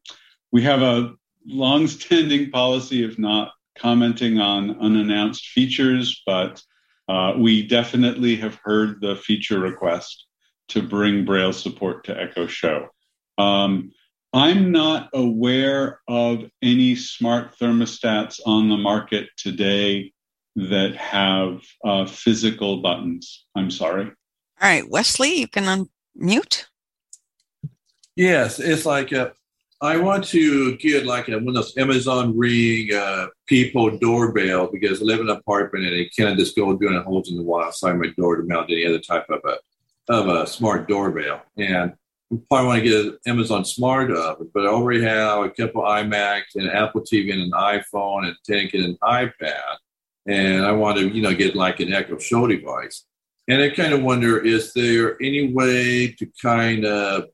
we have a long-standing policy of not commenting on unannounced features, but uh, we definitely have heard the feature request to bring Braille support to Echo Show. Um, I'm not aware of any smart thermostats on the market today that have uh, physical buttons. I'm sorry. All right, Wesley, you can unmute. Yes, it's like uh, I want to get like a, one of those Amazon Ring uh, peephole doorbell because I live in an apartment and it can't just go doing a holes in the wall outside my door to mount any other type of a of a smart doorbell. And I probably want to get an Amazon Smart but I already have a couple iMacs and an Apple TV and an iPhone and take an iPad. And I want to, you know, get like an Echo Show device. And I kind of wonder, is there any way to kind of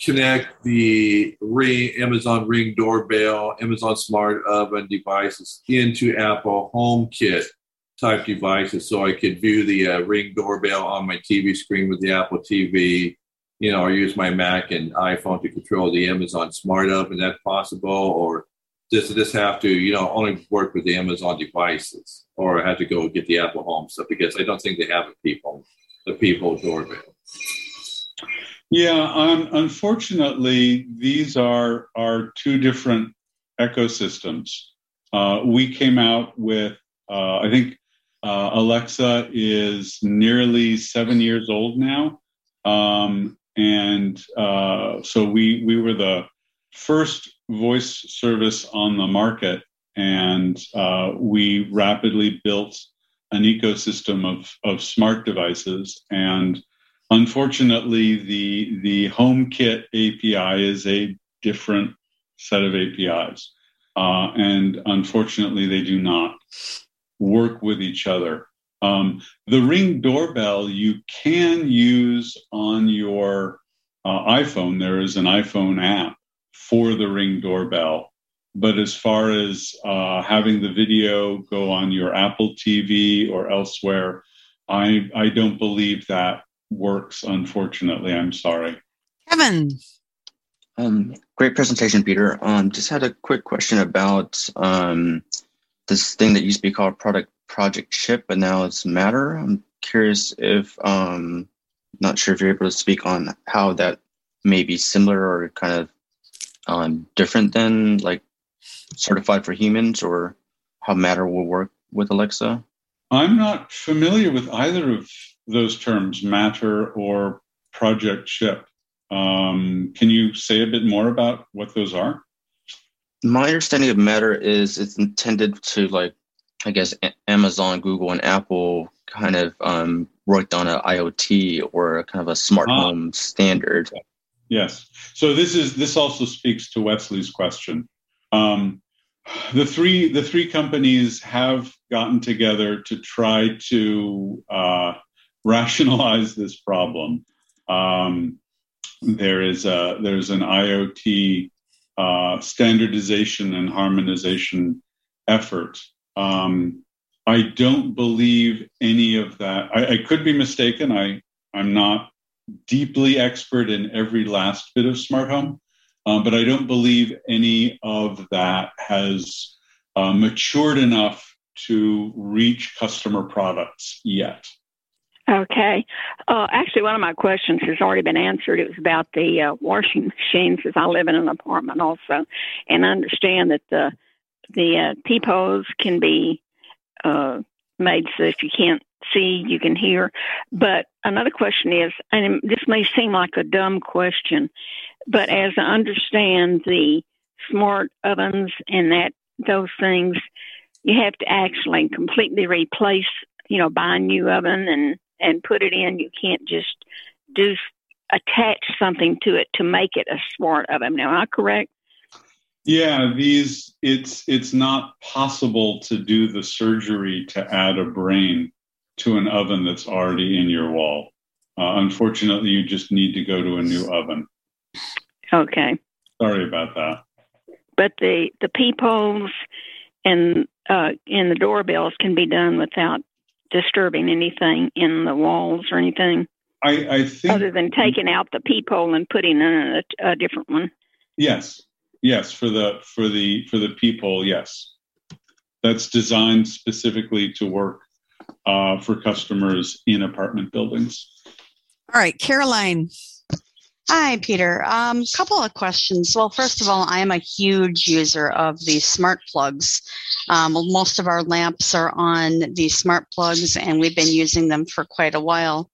connect the Ring, Amazon Ring doorbell, Amazon Smart Oven devices into Apple HomeKit type devices, so I could view the uh, Ring doorbell on my TV screen with the Apple TV, you know, or use my Mac and iPhone to control the Amazon Smart Oven. That possible, or does this have to, you know, only work with the Amazon devices, or I have to go get the Apple Home stuff because I don't think they have a peephole, the peephole doorbell. Yeah, um, unfortunately, these are are two different ecosystems. Uh, we came out with, uh, I think, uh, Alexa is nearly seven years old now, um, and uh, so we we were the first voice service on the market, and uh, we rapidly built an ecosystem of of smart devices and Unfortunately, the the HomeKit API is a different set of APIs, uh, and unfortunately, they do not work with each other. Um, the Ring doorbell you can use on your uh, iPhone. There is an iPhone app for the Ring doorbell. But as far as uh, having the video go on your Apple TV or elsewhere, I, I don't believe that works, unfortunately. I'm sorry. Kevin. Um, great presentation, Peter. Um, just had a quick question about um, this thing that used to be called product project CHIP, but now it's matter. I'm curious if, um, not sure if you're able to speak on how that may be similar or kind of um, different than like certified for humans or how matter will work with Alexa. I'm not familiar with either of those terms, matter or project CHIP. Um, can you say a bit more about what those are? My understanding of Matter is it's intended to like, I guess Amazon, Google, and Apple kind of um, worked on an IoT or kind of a smart ah. home standard. Yes. So this is this also speaks to Wesley's question. Um, the three the three companies have gotten together to try to uh, rationalize this problem. Um, there is a there's an IoT uh, standardization and harmonization effort. Um, I don't believe any of that. I, I could be mistaken. I I'm not deeply expert in every last bit of smart home, um, but I don't believe any of that has uh, matured enough to reach customer products yet. Okay. Uh, actually, one of my questions has already been answered. It was about the uh, washing machines, as I live in an apartment also, and I understand that the the uh, peepholes can be uh, made so if you can't see, you can hear. But another question is, and this may seem like a dumb question, but as I understand the smart ovens and that those things, you have to actually completely replace, you know, buy a new oven and and put it in. You can't just do attach something to it to make it a smart oven. Now, am I correct? Yeah, these it's it's not possible to do the surgery to add a brain to an oven that's already in your wall. Uh, unfortunately, you just need to go to a new oven. Okay. Sorry about that. But the the peepholes and uh, and the doorbells can be done without disturbing anything in the walls or anything. I, I think other than taking out the peephole and putting in a, a different one. Yes, yes, for the for the for the peephole, yes, that's designed specifically to work uh, for customers in apartment buildings. All right, Caroline. Hi, Peter. A um, couple of questions. Well, first of all, I am a huge user of the smart plugs. Um, most of our lamps are on the smart plugs, and we've been using them for quite a while,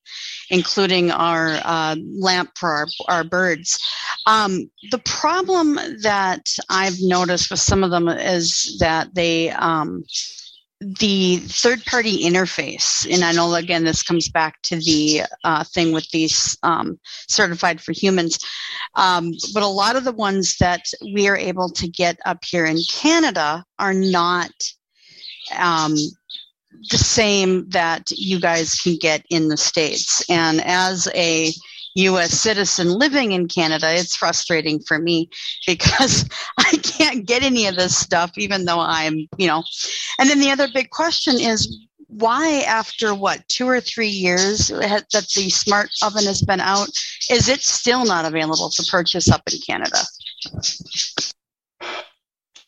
including our uh, lamp for our, our birds. Um, the problem that I've noticed with some of them is that they um, the third party interface, and I know again this comes back to the uh, thing with these um, certified for humans, um, but a lot of the ones that we are able to get up here in Canada are not um, the same that you guys can get in the States. And as a US citizen living in Canada, it's frustrating for me because I can't get any of this stuff, even though I'm, you know. And then the other big question is why, after what, two or three years that the smart oven has been out, is it still not available to purchase up in Canada?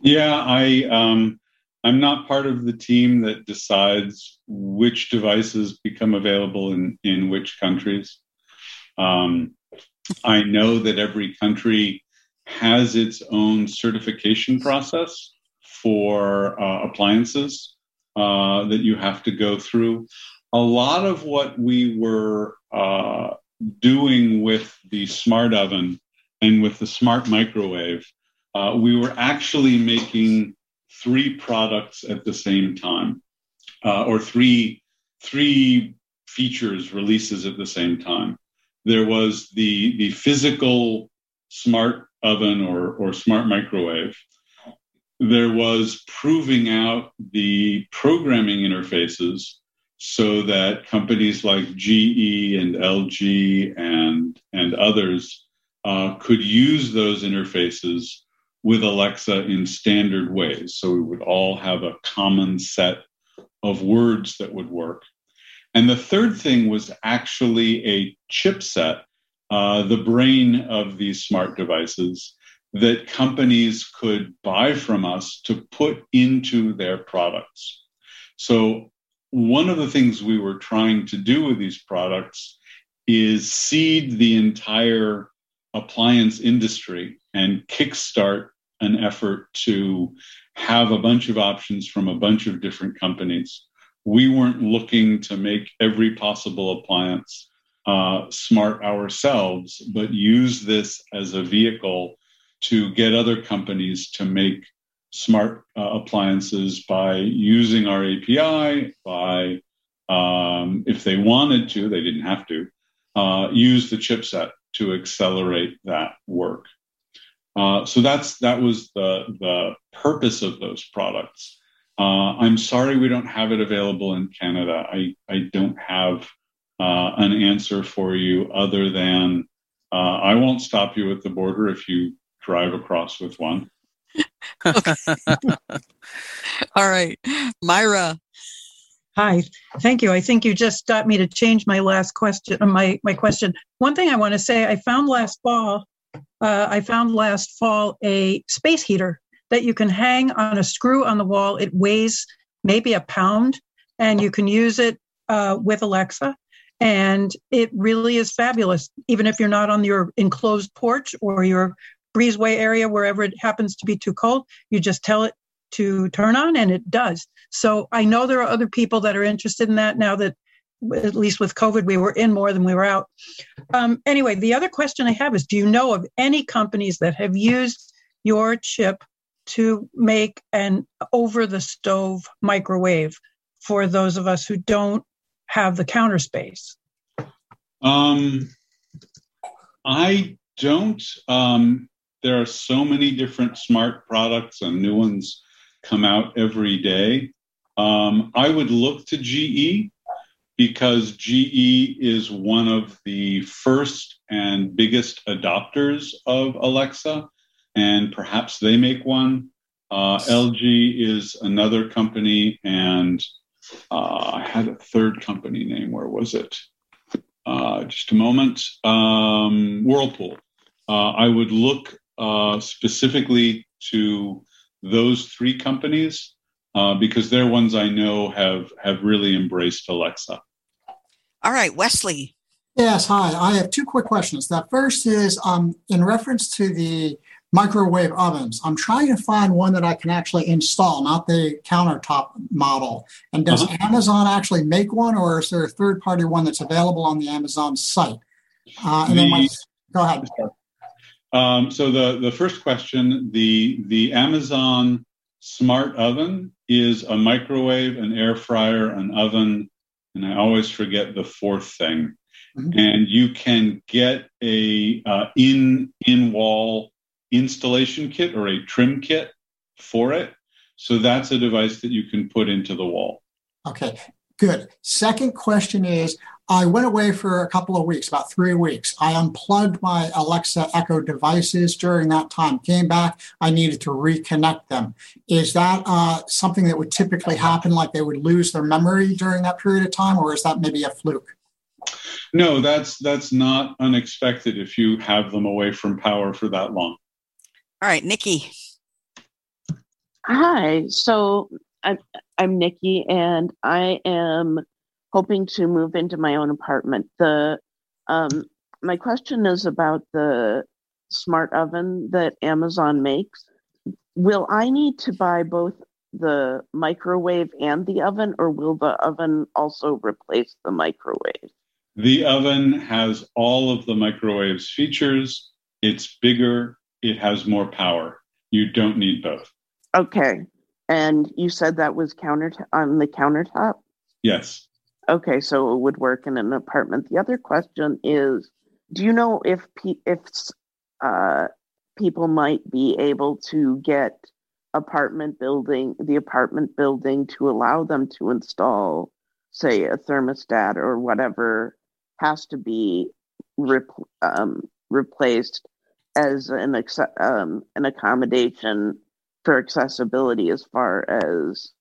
Yeah, I. Um, I'm not part of the team that decides which devices become available in, in which countries. Um, I know that every country has its own certification process for uh, appliances uh, that you have to go through. A lot of what we were uh, doing with the smart oven and with the smart microwave, uh, we were actually making three products at the same time, uh, or three three features releases at the same time there was the the physical smart oven or or smart microwave there was proving out the programming interfaces so that companies like GE and LG and and others uh, could use those interfaces with Alexa in standard ways. So we would all have a common set of words that would work. And the third thing was actually a chipset, uh, the brain of these smart devices that companies could buy from us to put into their products. So, one of the things we were trying to do with these products is seed the entire appliance industry and kickstart an effort to have a bunch of options from a bunch of different companies we weren't looking to make every possible appliance uh, smart ourselves, but use this as a vehicle to get other companies to make smart uh, appliances by using our API, by um, if they wanted to, they didn't have to, uh, use the chipset to accelerate that work. Uh, so that's that was the the purpose of those products. Uh, I'm sorry we don't have it available in Canada. I I don't have uh, an answer for you other than uh, I won't stop you at the border if you drive across with one. All right, Myra. Hi, thank you. I think you just got me to change my last question. uh, My my question. One thing I want to say, I found last fall. Uh, I found last fall a space heater that you can hang on a screw on the wall. It weighs maybe a pound, and you can use it uh, with Alexa. And it really is fabulous, even if you're not on your enclosed porch or your breezeway area, wherever it happens to be too cold. You just tell it to turn on, and it does. So I know there are other people that are interested in that now that, at least with COVID, we were in more than we were out. Um, anyway, the other question I have is Do you know of any companies that have used your chip to make an over the stove microwave for those of us who don't have the counter space? Um, I don't. Um, there are so many different smart products and new ones come out every day. Um, I would look to GE because GE is one of the first and biggest adopters of Alexa, and perhaps they make one. Uh, LG is another company, and uh, I had a third company name. Where was it? Uh, just a moment. Um, Whirlpool. Uh, I would look uh, specifically to those three companies uh, because they're ones I know have have really embraced Alexa. All right, Wesley. Yes, hi. I have two quick questions. The first is um, in reference to the microwave ovens. I'm trying to find one that I can actually install, not the countertop model. And does Uh-huh. Amazon actually make one, or is there a third party one that's available on the Amazon site? Uh, and then my, go ahead. Um, so the the first question, the the Amazon smart oven is a microwave, an air fryer, an oven, and I always forget the fourth thing. And you can get a uh, in in wall installation kit or a trim kit for it. So that's a device that you can put into the wall. Okay, good. Second question is I went away for a couple of weeks, about three weeks. I unplugged my Alexa Echo devices during that time, came back, I needed to reconnect them. Is that uh, something that would typically happen, like they would lose their memory during that period of time, or is that maybe a fluke? No, that's that's not unexpected if you have them away from power for that long. All right, Nikki. Hi. So I'm, I'm Nikki, and I am hoping to move into my own apartment. The um, my question is about the smart oven that Amazon makes. Will I need to buy both the microwave and the oven, or will the oven also replace the microwave? The oven has all of the microwave's features. It's bigger. It has more power. You don't need both. Okay. And you said that was counter on the countertop? Yes. Okay, so it would work in an apartment. The other question is, do you know if pe- if uh, people might be able to get apartment building the apartment building to allow them to install, say, a thermostat or whatever has to be rep- um, replaced as an um, an accommodation for accessibility as far as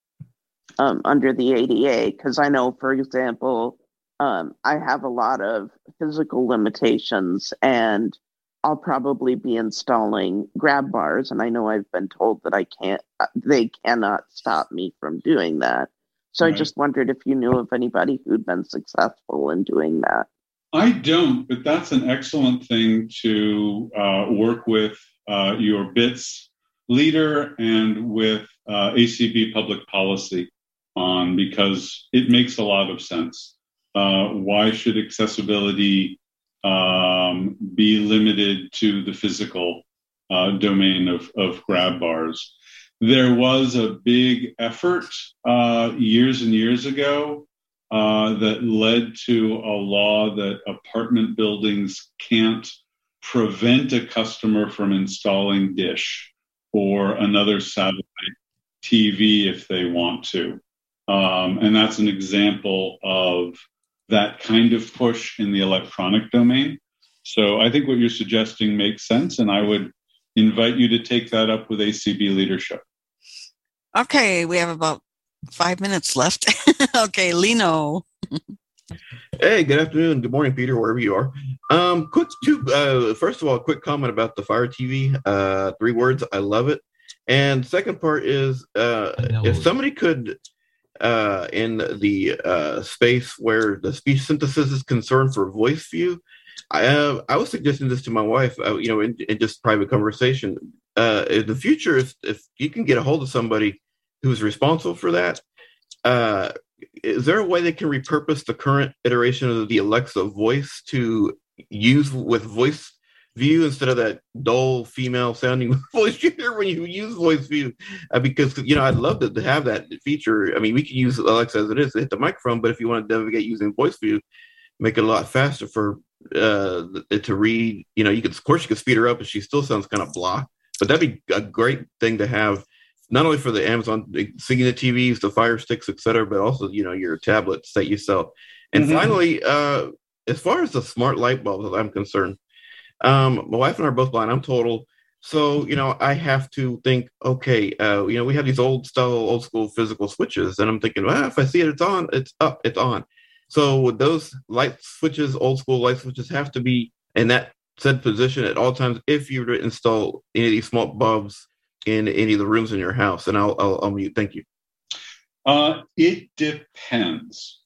um, under the ADA because I know, for example, um, I have a lot of physical limitations and I'll probably be installing grab bars. And I know I've been told that I can't, uh, they cannot stop me from doing that. So I just wondered if you knew of anybody who'd been successful in doing that. I don't, but that's an excellent thing to uh, work with uh, your BITS leader and with uh, ACB public policy on because it makes a lot of sense. uh, why should accessibility um, be limited to the physical uh, domain of, of grab bars? There was a big effort uh, years and years ago uh, that led to a law that apartment buildings can't prevent a customer from installing Dish or another satellite TV if they want to. Um, and that's an example of that kind of push in the electronic domain. So I think what you're suggesting makes sense, and I would invite you to take that up with ACB leadership. Okay, we have about five minutes left. okay, Lino. Hey, good afternoon. Good morning, Peter, wherever you are. Um, quick two. Uh, first of all, a quick comment about the Fire TV. Uh, three words. I love it. And second part is, uh, if somebody could, uh, in the uh, space where the speech synthesis is concerned for VoiceView, I uh, I was suggesting this to my wife. Uh, you know, in, in just private conversation. Uh, in the future, if if you can get a hold of somebody who's responsible for that, uh, is there a way they can repurpose the current iteration of the Alexa voice to use with voice view instead of that dull female sounding voice you hear when you use VoiceView? Uh, because you know I'd love to, to have that feature. I mean, we can use Alexa as it is, to hit the microphone, but if you want to navigate using VoiceView, make it a lot faster for uh to read. You know, you could of course you could speed her up, but she still sounds kind of blah. But that'd be a great thing to have not only for the Amazon singing the TVs, the Fire Sticks, etc., but also you know your tablets that you sell. And mm-hmm. finally, uh, as far as the smart light bulbs, I'm concerned, um, my wife and I are both blind. I'm total. So you know, I have to think. Okay, uh, you know, we have these old style, old school physical switches, and I'm thinking, well, if I see it, it's on. It's up. It's on. So would those light switches, old school light switches, have to be in that said position at all times if you were to install any of these smart bulbs in any of the rooms in your house? And I'll, I'll, I'll mute. Thank you. Uh, it depends.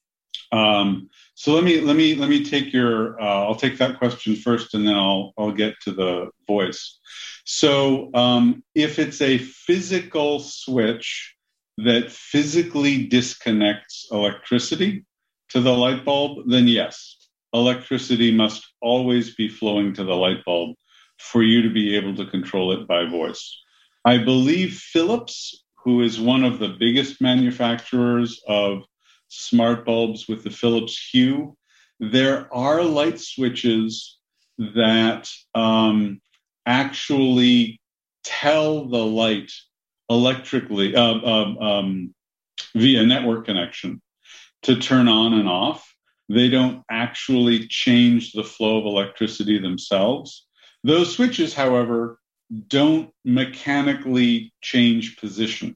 Um, so let me let me let me take your. Uh, I'll take that question first, and then I'll I'll get to the voice. So um, if it's a physical switch that physically disconnects electricity to the light bulb, then yes, electricity must always be flowing to the light bulb for you to be able to control it by voice. I believe Philips, who is one of the biggest manufacturers of smart bulbs with the Philips Hue, there are light switches that um, actually tell the light electrically uh, uh, um, via network connection to turn on and off. They don't actually change the flow of electricity themselves. Those switches, however, don't mechanically change position.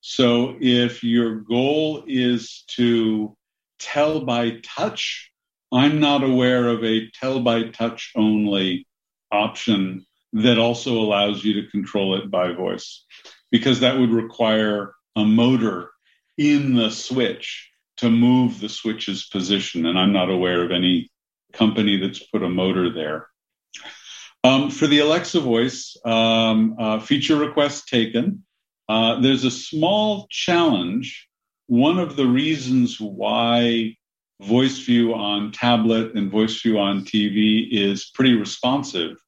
So if your goal is to tell by touch, I'm not aware of a tell by touch only option that also allows you to control it by voice, because that would require a motor in the switch to move the switch's position. And I'm not aware of any company that's put a motor there. Um, for the Alexa voice, um, uh, feature request taken. Uh, there's a small challenge. One of the reasons why VoiceView on tablet and VoiceView on TV is pretty responsive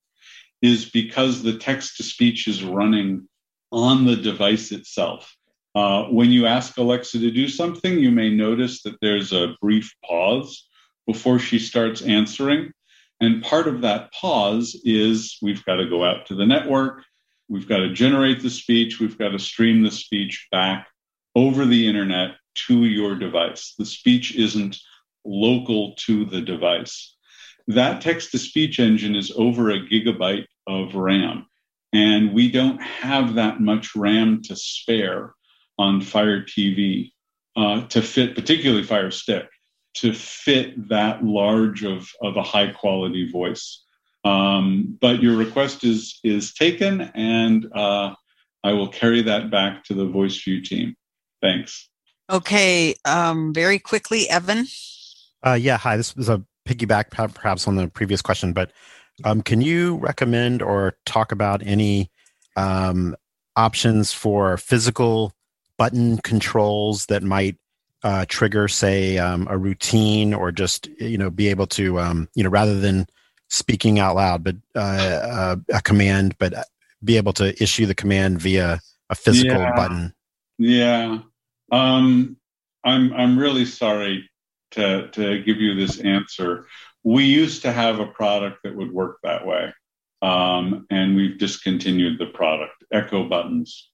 is because the text to speech is running on the device itself. Uh, when you ask Alexa to do something, you may notice that there's a brief pause before she starts answering. And part of that pause is we've got to go out to the network, we've got to generate the speech, we've got to stream the speech back over the internet to your device. The speech isn't local to the device. That text to speech engine is over a gigabyte of RAM, and we don't have that much RAM to spare on Fire TV uh, to fit, particularly Fire Stick to fit that large of, of a high quality voice. Um, but your request is is taken, and uh, I will carry that back to the VoiceView team. Thanks. Okay, um, very quickly, Evan. Uh, yeah, hi. This is a piggyback, perhaps, on the previous question, but um, can you recommend or talk about any um, options for physical button controls that might uh, trigger, say, um, a routine, or just you know be able to um, you know rather than speaking out loud, but uh, uh, a command, but be able to issue the command via a physical Yeah. button. Yeah. Um, I'm I'm really sorry to to give you this answer. We used to have a product that would work that way, um, and we've discontinued the product. Echo buttons.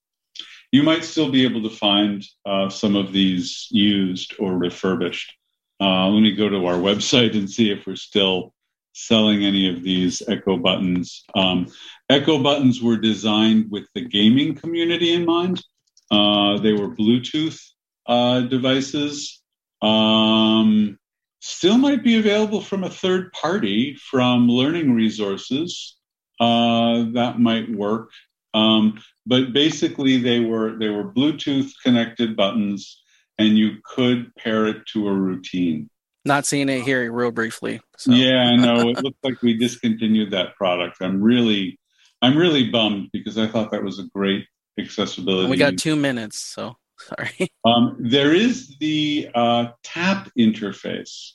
You might still be able to find uh, some of these used or refurbished. Uh, let me go to our website and see if we're still selling any of these Echo buttons. Um, Echo buttons were designed with the gaming community in mind. Uh, they were Bluetooth uh, devices. Um, still might be available from a third party from learning resources. Uh, that might work. Um, but basically, they were they were Bluetooth connected buttons, and you could pair it to a routine. Not seeing it here real briefly. So. Yeah, no, it looks like we discontinued that product. I'm really, I'm really bummed because I thought that was a great accessibility. And we got two minutes, so sorry. Um, there is the uh, tap interface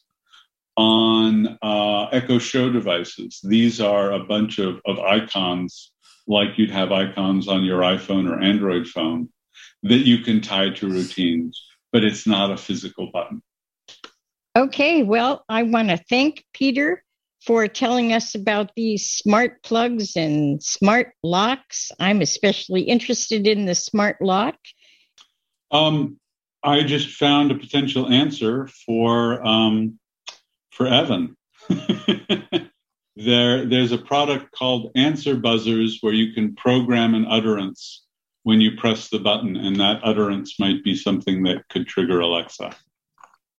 on uh, Echo Show devices. These are a bunch of, of icons, like you'd have icons on your iPhone or Android phone, that you can tie to routines, but it's not a physical button. Okay, well, I want to thank Peter for telling us about these smart plugs and smart locks. I'm especially interested in the smart lock. Um, I just found a potential answer for um, for Evan. there, there's a product called Answer Buzzers where you can program an utterance when you press the button, and that utterance might be something that could trigger Alexa.